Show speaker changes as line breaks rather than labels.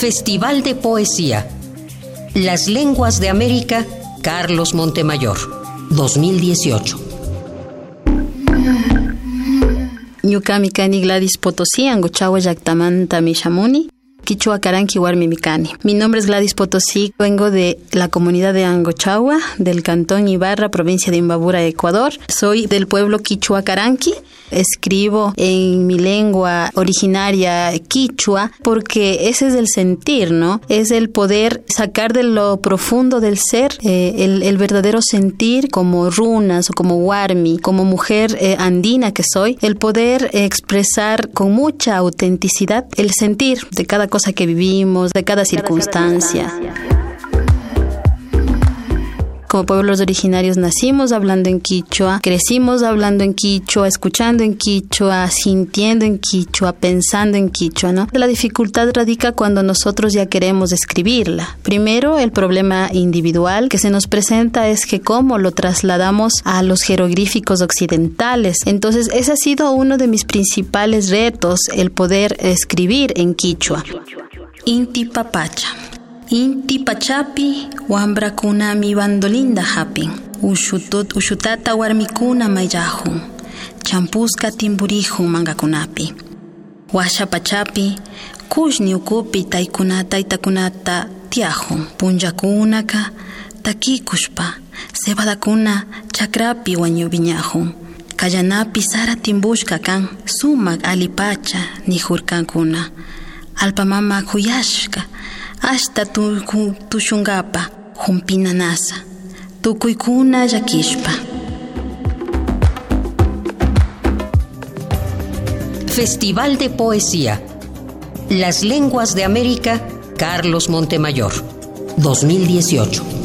Festival de Poesía. Las Lenguas de América, Carlos Montemayor, 2018.
Ñukami kani Gladys Potosí, angochawa yaktamanta mishamuni. Quichua Caranqui Warmi Micani. Mi nombre es Gladys Potosí, vengo de la comunidad de Angochagua, del cantón Ibarra, provincia de Imbabura, Ecuador. Soy del pueblo Quichua Caranqui. Escribo en mi lengua originaria quichua porque ese es el sentir, ¿no? Es el poder sacar de lo profundo del ser eh, el, verdadero sentir como runas o como warmi, como mujer eh, andina que soy, el poder expresar con mucha autenticidad el sentir de cada cosa que vivimos, de cada circunstancia. Como pueblos originarios nacimos hablando en quichua, crecimos hablando en quichua, escuchando en quichua, sintiendo en quichua, pensando en quichua, ¿no? La dificultad radica cuando nosotros ya queremos escribirla. Primero, el problema individual que se nos presenta es que cómo lo trasladamos a los jeroglíficos occidentales. Entonces, ese ha sido uno de mis principales retos, el poder escribir en quichua. Inti papacha. Inti pachapi mi bandolinda hapin. Ushutut ushutata warmikuna mayahun. Champuska timburihun mangakunapi. Washa pachapi kushni ukupi taykunata itakunata tiahun. Punjakunaka takikushpa. Sebadakuna chakrapi wañubiñahun. Kallanapi sara timbushka kan sumak alipacha nijurkankuna. Alpamama kuyashka hasta tushungapa humpina nasa tukuykuna llakishpa
Festival de Poesía. Las Lenguas de América Carlos Montemayor. 2018